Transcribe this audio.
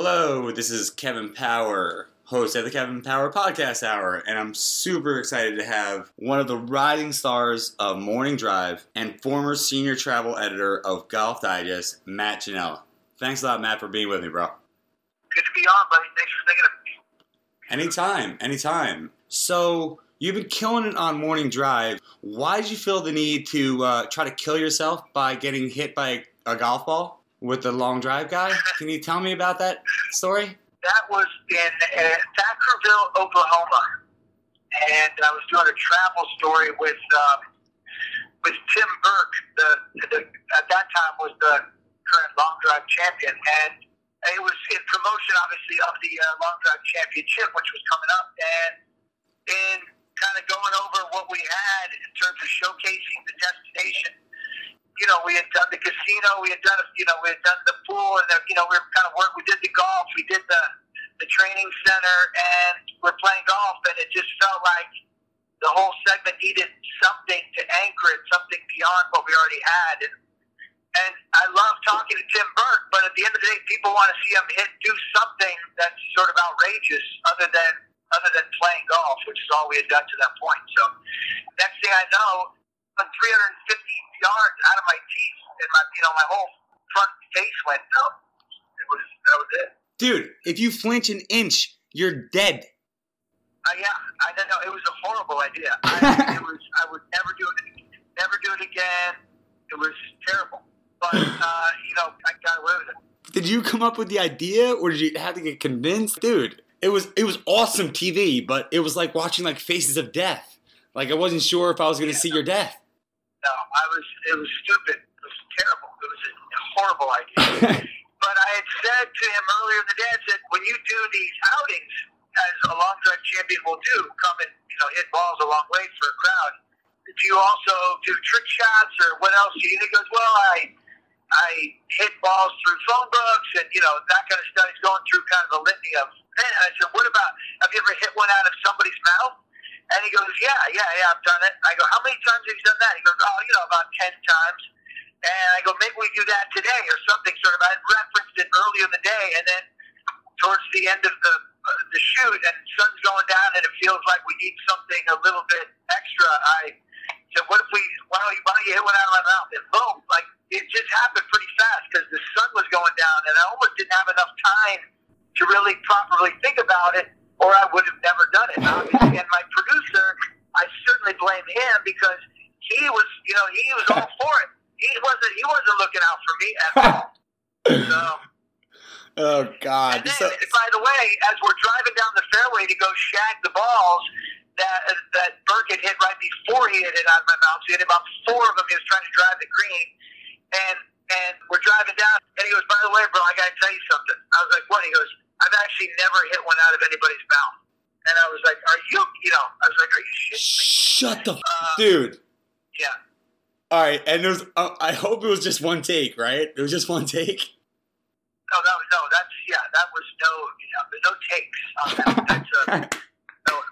Hello, this is Kevin Power, host of the Kevin Power Podcast Hour, and I'm super excited to have one of the rising stars of Morning Drive and former senior travel editor of Golf Digest, Matt Ginella. Thanks a lot, Matt, for being with me, bro. Good to be on, buddy. Thanks for thinking of me. Anytime, anytime. So, you've been killing it on Morning Drive. Why did you feel the need to uh, try to kill yourself by getting hit by a golf ball with the long drive guy? Can you tell me about that story? That was in uh, Thackerville, Oklahoma, and I was doing a travel story with um, with Tim Burke. The, the at that time was the current long drive champion, and it was in promotion, obviously, of the uh, long drive championship, which was coming up, and in kind of going over what we had in terms of showcasing the destination. You know, we had done the casino, we had done, you know, we had done the pool, and the, you know, we were kind of work. We did the golf, we did the the training center, and we're playing golf, and it just felt like the whole segment needed something to anchor it, something beyond what we already had. And, and I love talking to Tim Burke, but at the end of the day, people want to see him hit do something that's sort of outrageous, other than other than playing golf, which is all we had done to that point. So next thing I know, I'm 350 yards out of my teeth, and my you know my whole front face went numb. It was that was it. Dude, if you flinch an inch, you're dead. Uh, yeah, I don't know. It was a horrible idea. I, it was. I would never do it. Never do it again. It was terrible. But uh, you know, I got away with it. Did you come up with the idea, or did you have to get convinced, dude? It was it was awesome TV, but it was like watching like Faces of Death. Like I wasn't sure if I was going to see your death. No, I was. It was stupid. It was terrible. It was a horrible idea. but I had said to him earlier in the day, I said, when you do these outings, as a long drive champion will do, come and you know hit balls a long way for a crowd. Do you also do trick shots or what else? do you? And he goes, well, I I hit balls through phone books and you know that kind of stuff. He's going through kind of a litany of. And I said, what about? Have you ever hit one out of somebody's mouth? And he goes, yeah, yeah, yeah, I've done it. I go, how many times have you done that? He goes, oh, you know, about ten times. And I go, maybe we do that today or something. Sort of. I referenced it earlier in the day, and then towards the end of the uh, the shoot, and sun's going down, and it feels like we need something a little bit extra. I said, what if we? Why don't you, why don't you hit one out of my mouth? And boom, like it just happened pretty fast because the sun was going down, and I almost didn't have enough time to really properly think about it, or I would have never done it. And my producer, I blame him because he was, you know, he was all for it. He wasn't. He wasn't looking out for me at all. So. Oh God! And then, So- by the way, as we're driving down the fairway to go shag the balls that that Burke had hit right before he hit it out of my mouth, so he had about four of them. He was trying to drive the green, and and we're driving down, and he goes, "By the way, bro, I got to tell you something." I was like, "What?" He goes, "I've actually never hit one out of anybody's mouth." And I was like, "Are you? You know?" I was like, "Are you shitting me?" Shut the f- Uh, dude. Yeah. All right, and there was. Uh, I hope it was just one take, right? It was just one take. No, that was no. That's yeah. That was no. You know, there's no takes. On that. That's a, no.